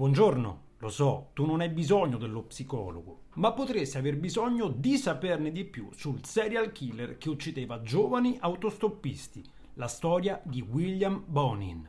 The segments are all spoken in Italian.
Buongiorno, lo so, tu non hai bisogno dello psicologo, ma potresti aver bisogno di saperne di più sul serial killer che uccideva giovani autostoppisti, la storia di William Bonin.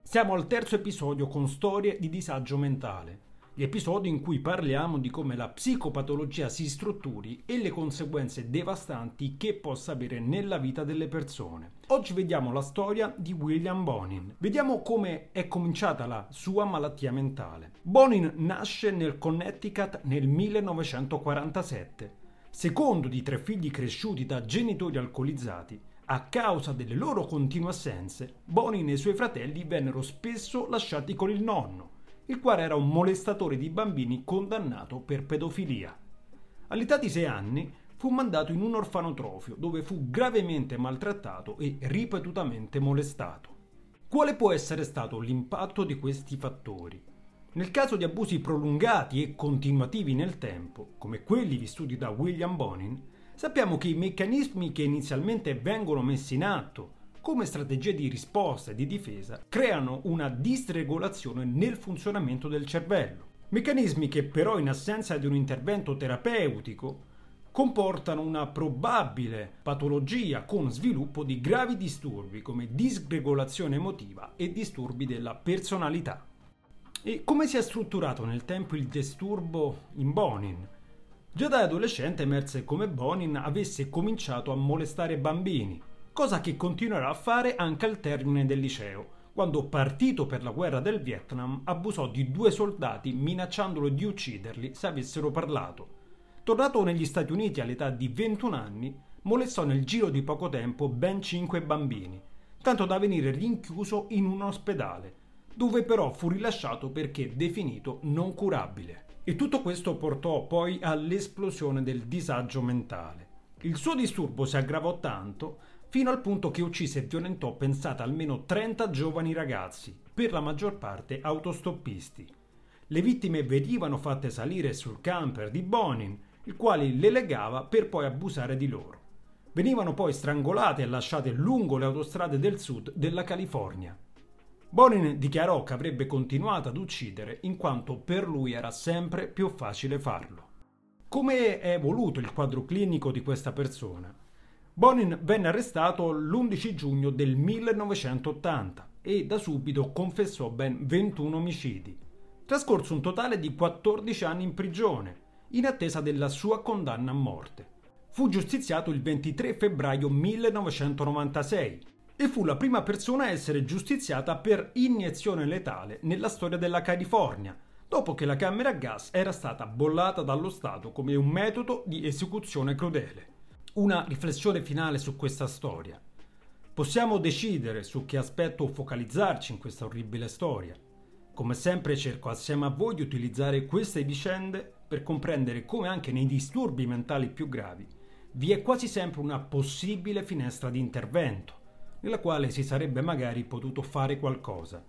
Siamo al terzo episodio con storie di disagio mentale gli episodi in cui parliamo di come la psicopatologia si strutturi e le conseguenze devastanti che possa avere nella vita delle persone. Oggi vediamo la storia di William Bonin. Vediamo come è cominciata la sua malattia mentale. Bonin nasce nel Connecticut nel 1947. Secondo di tre figli cresciuti da genitori alcolizzati, a causa delle loro continue assenze, Bonin e i suoi fratelli vennero spesso lasciati con il nonno il quale era un molestatore di bambini condannato per pedofilia. All'età di sei anni fu mandato in un orfanotrofio dove fu gravemente maltrattato e ripetutamente molestato. Quale può essere stato l'impatto di questi fattori? Nel caso di abusi prolungati e continuativi nel tempo, come quelli vissuti da William Bonin, sappiamo che i meccanismi che inizialmente vengono messi in atto come strategie di risposta e di difesa creano una disregolazione nel funzionamento del cervello. Meccanismi che però in assenza di un intervento terapeutico comportano una probabile patologia con sviluppo di gravi disturbi come disregolazione emotiva e disturbi della personalità. E come si è strutturato nel tempo il disturbo in Bonin? Già da adolescente emerse come Bonin avesse cominciato a molestare bambini, cosa che continuerà a fare anche al termine del liceo, quando partito per la guerra del Vietnam abusò di due soldati minacciandolo di ucciderli se avessero parlato. Tornato negli Stati Uniti all'età di 21 anni, molestò nel giro di poco tempo ben 5 bambini, tanto da venire rinchiuso in un ospedale, dove però fu rilasciato perché definito non curabile. E tutto questo portò poi all'esplosione del disagio mentale. Il suo disturbo si aggravò tanto fino al punto che uccise e violentò pensate almeno 30 giovani ragazzi, per la maggior parte autostoppisti. Le vittime venivano fatte salire sul camper di Bonin, il quale le legava per poi abusare di loro. Venivano poi strangolate e lasciate lungo le autostrade del sud della California. Bonin dichiarò che avrebbe continuato ad uccidere in quanto per lui era sempre più facile farlo. Come è evoluto il quadro clinico di questa persona? Bonin venne arrestato l'11 giugno del 1980 e da subito confessò ben 21 omicidi. Trascorso un totale di 14 anni in prigione, in attesa della sua condanna a morte. Fu giustiziato il 23 febbraio 1996 e fu la prima persona a essere giustiziata per iniezione letale nella storia della California, dopo che la camera a gas era stata bollata dallo Stato come un metodo di esecuzione crudele una riflessione finale su questa storia. Possiamo decidere su che aspetto focalizzarci in questa orribile storia. Come sempre cerco assieme a voi di utilizzare queste vicende per comprendere come anche nei disturbi mentali più gravi vi è quasi sempre una possibile finestra di intervento, nella quale si sarebbe magari potuto fare qualcosa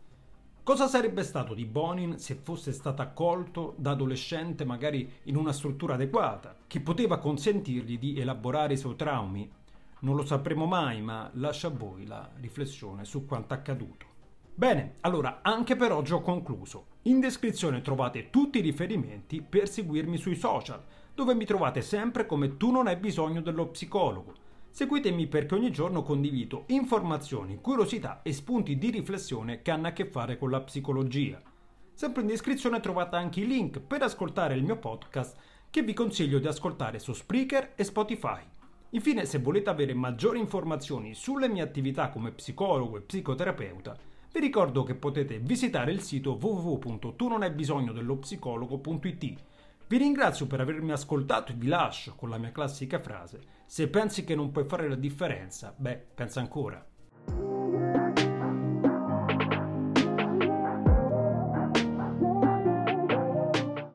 Cosa sarebbe stato di Bonin se fosse stato accolto da adolescente magari in una struttura adeguata, che poteva consentirgli di elaborare i suoi traumi? Non lo sapremo mai, ma lascia a voi la riflessione su quanto accaduto. Bene, allora anche per oggi ho concluso. In descrizione trovate tutti i riferimenti per seguirmi sui social, dove mi trovate sempre come tu non hai bisogno dello psicologo Seguitemi perché ogni giorno condivido informazioni, curiosità e spunti di riflessione che hanno a che fare con la psicologia. Sempre in descrizione trovate anche i link per ascoltare il mio podcast che vi consiglio di ascoltare su Spreaker e Spotify. Infine, se volete avere maggiori informazioni sulle mie attività come psicologo e psicoterapeuta, vi ricordo che potete visitare il sito www.tunonhai-bisogno-dello-psicologo.it vi ringrazio per avermi ascoltato e vi lascio con la mia classica frase: se pensi che non puoi fare la differenza, beh, pensa ancora.